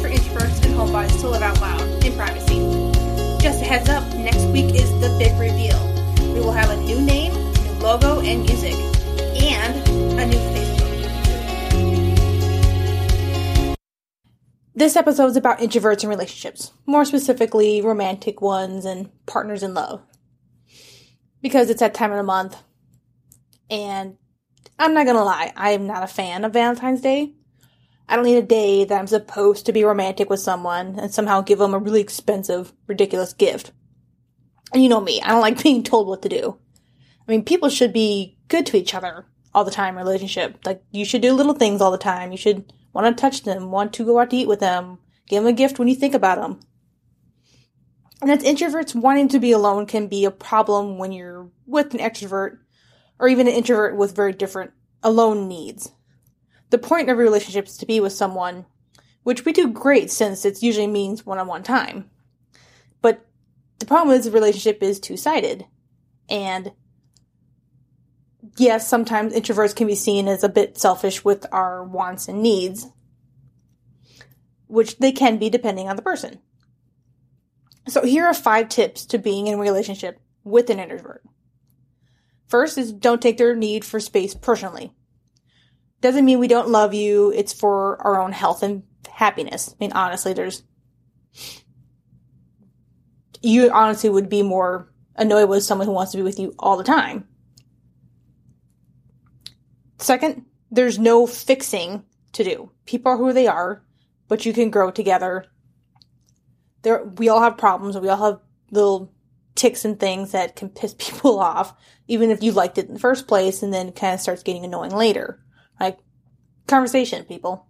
for introverts and homebodies to live out loud in privacy. Just a heads up, next week is the big reveal. We will have a new name, new logo, and music, and a new Facebook. This episode is about introverts and relationships, more specifically romantic ones and partners in love. Because it's that time of the month, and I'm not gonna lie, I am not a fan of Valentine's Day. I don't need a day that I'm supposed to be romantic with someone and somehow give them a really expensive, ridiculous gift. And you know me, I don't like being told what to do. I mean, people should be good to each other all the time relationship. Like, you should do little things all the time. You should want to touch them, want to go out to eat with them, give them a gift when you think about them. And as introverts, wanting to be alone can be a problem when you're with an extrovert or even an introvert with very different alone needs. The point of a relationship is to be with someone, which we do great since it usually means one on one time. But the problem is the relationship is two sided. And yes, sometimes introverts can be seen as a bit selfish with our wants and needs, which they can be depending on the person. So here are five tips to being in a relationship with an introvert. First is don't take their need for space personally. Doesn't mean we don't love you. It's for our own health and happiness. I mean, honestly, there's, you honestly would be more annoyed with someone who wants to be with you all the time. Second, there's no fixing to do. People are who they are, but you can grow together. There, we all have problems. We all have little ticks and things that can piss people off, even if you liked it in the first place, and then kind of starts getting annoying later. Like, conversation, people.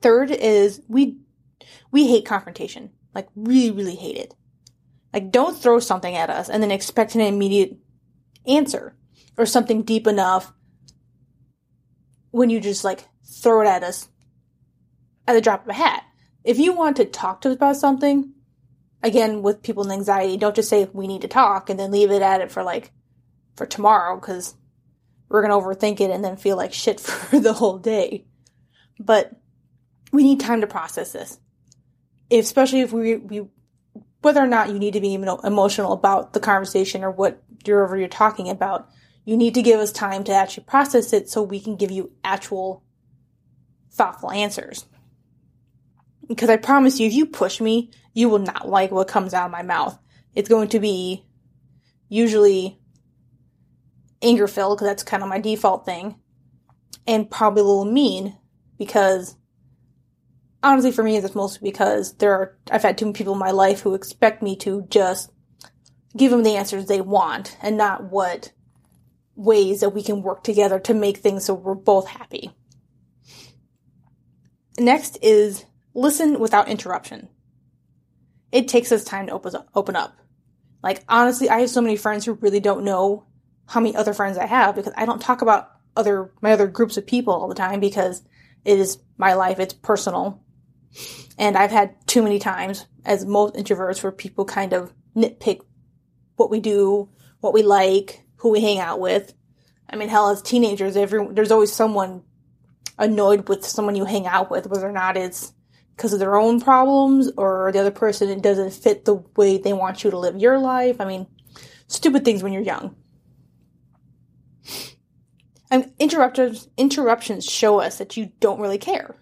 Third is we, we hate confrontation. Like, really, really hate it. Like, don't throw something at us and then expect an immediate answer or something deep enough when you just like throw it at us at the drop of a hat. If you want to talk to us about something, again, with people with anxiety, don't just say we need to talk and then leave it at it for like, for tomorrow, because we're going to overthink it and then feel like shit for the whole day. But we need time to process this. If, especially if we, we, whether or not you need to be emotional about the conversation or what you're, you're talking about, you need to give us time to actually process it so we can give you actual thoughtful answers. Because I promise you, if you push me, you will not like what comes out of my mouth. It's going to be usually anger filled because that's kind of my default thing, and probably a little mean because honestly, for me, it's mostly because there are I've had too many people in my life who expect me to just give them the answers they want and not what ways that we can work together to make things so we're both happy. Next is listen without interruption. It takes us time to open up. Like honestly, I have so many friends who really don't know how many other friends I have because I don't talk about other my other groups of people all the time because it is my life, it's personal. And I've had too many times as most introverts where people kind of nitpick what we do, what we like, who we hang out with. I mean, hell, as teenagers, every there's always someone annoyed with someone you hang out with, whether or not it's because of their own problems or the other person it doesn't fit the way they want you to live your life. I mean, stupid things when you're young. And interruptions interruptions show us that you don't really care.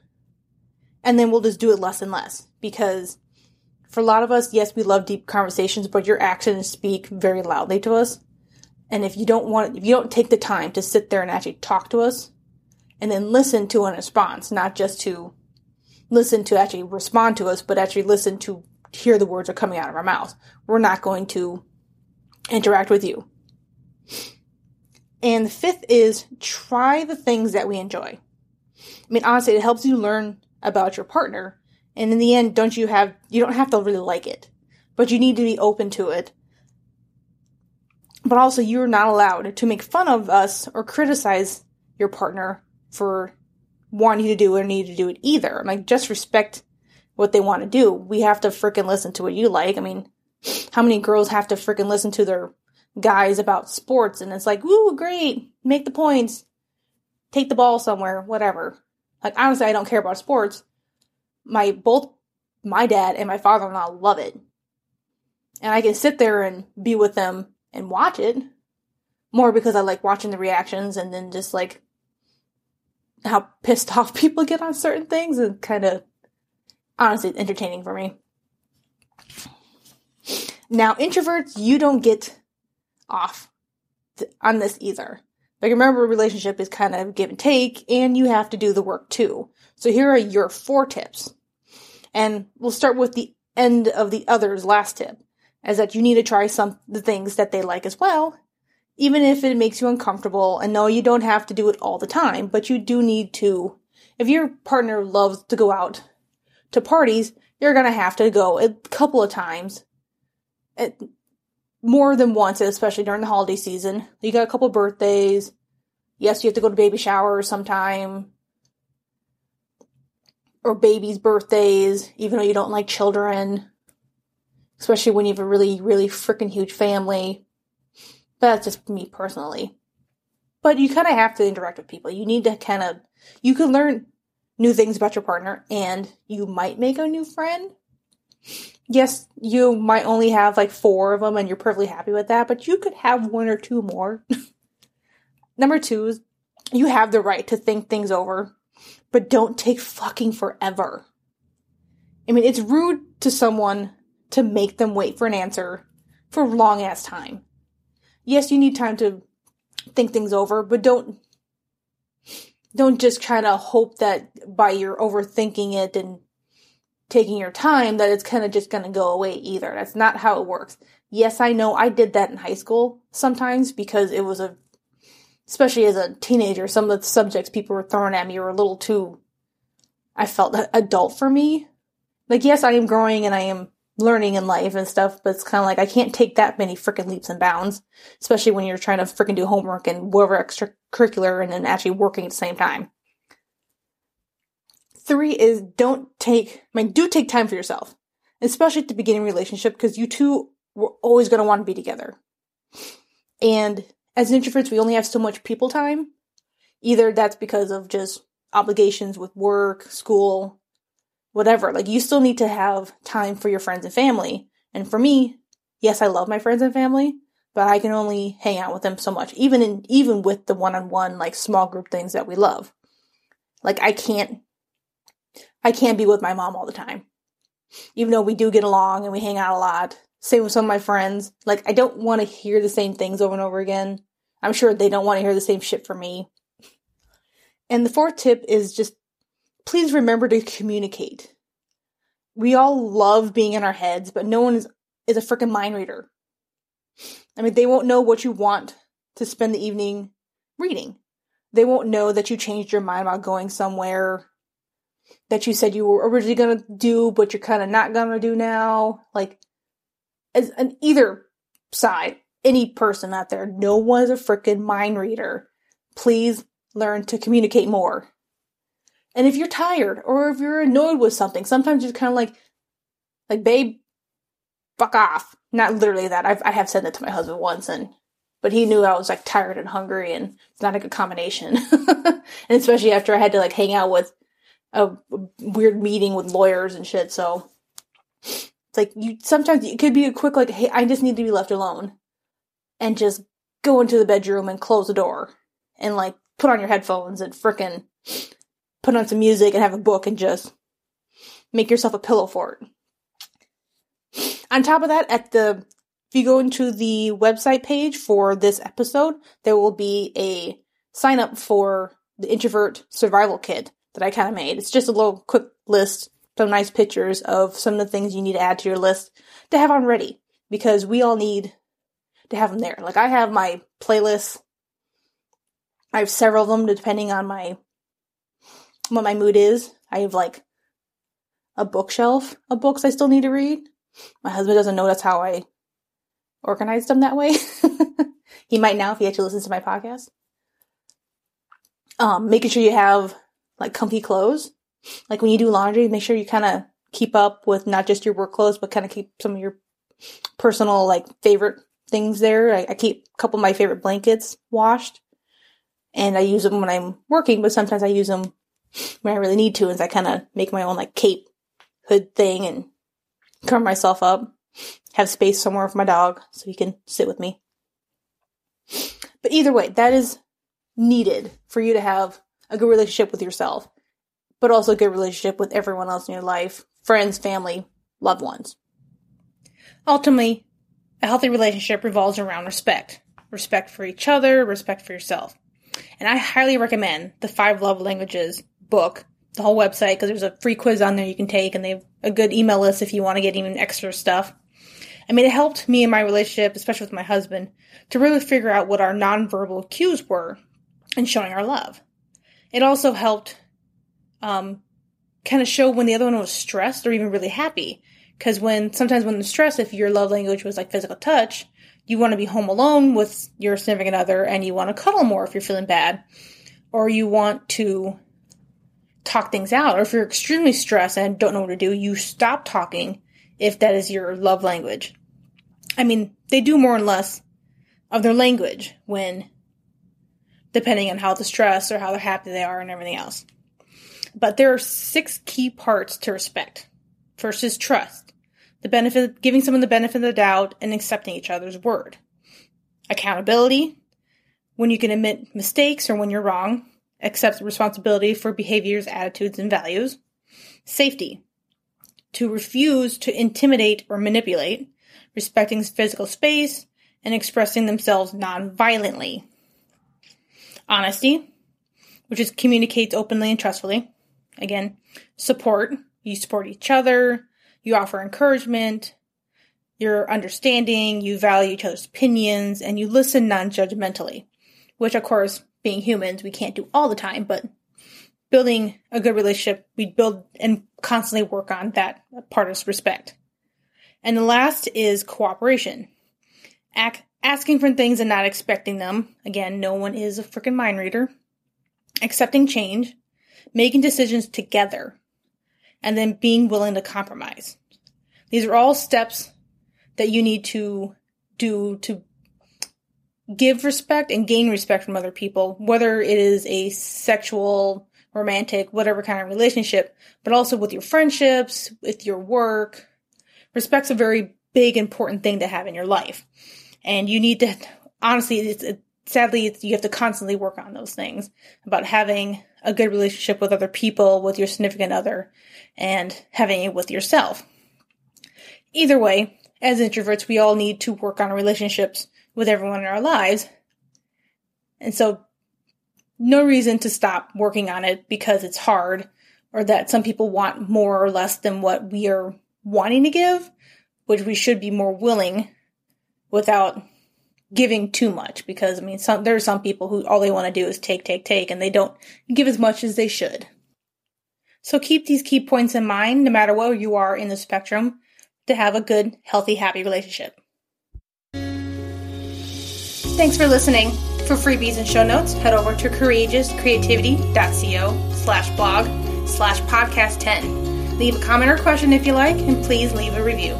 And then we'll just do it less and less because for a lot of us, yes, we love deep conversations, but your actions speak very loudly to us. And if you don't want, if you don't take the time to sit there and actually talk to us and then listen to a response, not just to listen to actually respond to us, but actually listen to hear the words are coming out of our mouth, we're not going to interact with you. And the fifth is try the things that we enjoy. I mean, honestly, it helps you learn about your partner. And in the end, don't you have, you don't have to really like it, but you need to be open to it. But also, you're not allowed to make fun of us or criticize your partner for wanting to do or need to do it either. Like, just respect what they want to do. We have to freaking listen to what you like. I mean, how many girls have to freaking listen to their guys about sports and it's like, woo, great, make the points, take the ball somewhere, whatever. Like, honestly, I don't care about sports, my both my dad and my father-in-law love it. And I can sit there and be with them and watch it more because I like watching the reactions and then just like how pissed off people get on certain things and kind of honestly entertaining for me. Now, introverts, you don't get off on this either. Like, remember, a relationship is kind of give and take, and you have to do the work too. So, here are your four tips. And we'll start with the end of the other's last tip, is that you need to try some the things that they like as well, even if it makes you uncomfortable. And no, you don't have to do it all the time, but you do need to. If your partner loves to go out to parties, you're gonna have to go a couple of times. More than once, especially during the holiday season. You got a couple birthdays. Yes, you have to go to baby showers sometime. Or babies' birthdays, even though you don't like children. Especially when you have a really, really freaking huge family. But that's just me personally. But you kind of have to interact with people. You need to kind of, you can learn new things about your partner and you might make a new friend. Yes, you might only have like four of them and you're perfectly happy with that, but you could have one or two more. Number two is you have the right to think things over, but don't take fucking forever. I mean, it's rude to someone to make them wait for an answer for long ass time. Yes, you need time to think things over, but don't don't just try to hope that by your overthinking it and taking your time that it's kind of just going to go away either. That's not how it works. Yes, I know I did that in high school sometimes because it was a, especially as a teenager, some of the subjects people were throwing at me were a little too, I felt adult for me. Like, yes, I am growing and I am learning in life and stuff, but it's kind of like I can't take that many freaking leaps and bounds, especially when you're trying to freaking do homework and whatever extracurricular and then actually working at the same time. Three is don't take, I mean, do take time for yourself, especially at the beginning relationship, because you two were always going to want to be together. And as introverts, we only have so much people time. Either that's because of just obligations with work, school, whatever. Like you still need to have time for your friends and family. And for me, yes, I love my friends and family, but I can only hang out with them so much, even in, even with the one-on-one, like small group things that we love. Like I can't, I can't be with my mom all the time. Even though we do get along and we hang out a lot. Same with some of my friends. Like I don't want to hear the same things over and over again. I'm sure they don't want to hear the same shit from me. And the fourth tip is just please remember to communicate. We all love being in our heads, but no one is, is a freaking mind reader. I mean, they won't know what you want to spend the evening reading. They won't know that you changed your mind about going somewhere that you said you were originally going to do, but you're kind of not going to do now. Like, as an either side, any person out there, no one is a freaking mind reader. Please learn to communicate more. And if you're tired or if you're annoyed with something, sometimes you're kind of like, like, babe, fuck off. Not literally that. I've, I have said that to my husband once and, but he knew I was like tired and hungry and it's not a good combination. and especially after I had to like hang out with a, weird meeting with lawyers and shit. So it's like you, sometimes it could be a quick like, hey, I just need to be left alone and just go into the bedroom and close the door and like put on your headphones and frickin' put on some music and have a book and just make yourself a pillow fort. On top of that, at the if you go into the website page for this episode, there will be a sign up for the introvert survival kit that I kind of made. It's just a little quick list, some nice pictures of some of the things you need to add to your list to have on ready because we all need to have them there. Like I have my playlists. I have several of them depending on my what my mood is. I have like a bookshelf of books I still need to read. My husband doesn't know that's how I organized them that way. he might now if he actually listens to my podcast. Um, making sure you have like comfy clothes. Like when you do laundry, make sure you kind of keep up with not just your work clothes, but kind of keep some of your personal like favorite things there. I, I keep a couple of my favorite blankets washed and I use them when I'm working, but sometimes I use them when I really need to, as I kind of make my own like cape hood thing and cover myself up, have space somewhere for my dog so he can sit with me. But either way, that is needed for you to have a good relationship with yourself, but also a good relationship with everyone else in your life friends, family, loved ones. Ultimately, a healthy relationship revolves around respect respect for each other, respect for yourself. And I highly recommend the Five Love Languages book, the whole website, because there's a free quiz on there you can take, and they have a good email list if you want to get even extra stuff. I mean, it helped me in my relationship, especially with my husband, to really figure out what our nonverbal cues were in showing our love. It also helped um, kind of show when the other one was stressed or even really happy. Because when sometimes when the stress, if your love language was like physical touch, you want to be home alone with your significant other and you want to cuddle more if you're feeling bad, or you want to talk things out, or if you're extremely stressed and don't know what to do, you stop talking if that is your love language. I mean, they do more and less of their language when, depending on how distressed or how happy they are and everything else. But there are six key parts to respect. First is trust the benefit, giving someone the benefit of the doubt and accepting each other's word. Accountability, when you can admit mistakes or when you're wrong, accept responsibility for behaviors, attitudes, and values. Safety, to refuse to intimidate or manipulate, respecting physical space, and expressing themselves non-violently. Honesty, which is communicates openly and trustfully. Again, support, you support each other, you offer encouragement, you're understanding, you value each other's opinions, and you listen non judgmentally. Which, of course, being humans, we can't do all the time, but building a good relationship, we build and constantly work on that part of respect. And the last is cooperation. Act, asking for things and not expecting them. Again, no one is a freaking mind reader. Accepting change. Making decisions together and then being willing to compromise. These are all steps that you need to do to give respect and gain respect from other people, whether it is a sexual, romantic, whatever kind of relationship, but also with your friendships, with your work. Respect's a very big, important thing to have in your life. And you need to, honestly, it's, it, sadly, it's, you have to constantly work on those things about having a good relationship with other people, with your significant other, and having it with yourself. Either way, as introverts, we all need to work on relationships with everyone in our lives. And so, no reason to stop working on it because it's hard or that some people want more or less than what we are wanting to give, which we should be more willing without giving too much because I mean some there are some people who all they want to do is take take take and they don't give as much as they should. So keep these key points in mind no matter where you are in the spectrum to have a good, healthy, happy relationship. Thanks for listening. For freebies and show notes, head over to courageouscreativity.co slash blog slash podcast 10. Leave a comment or question if you like, and please leave a review.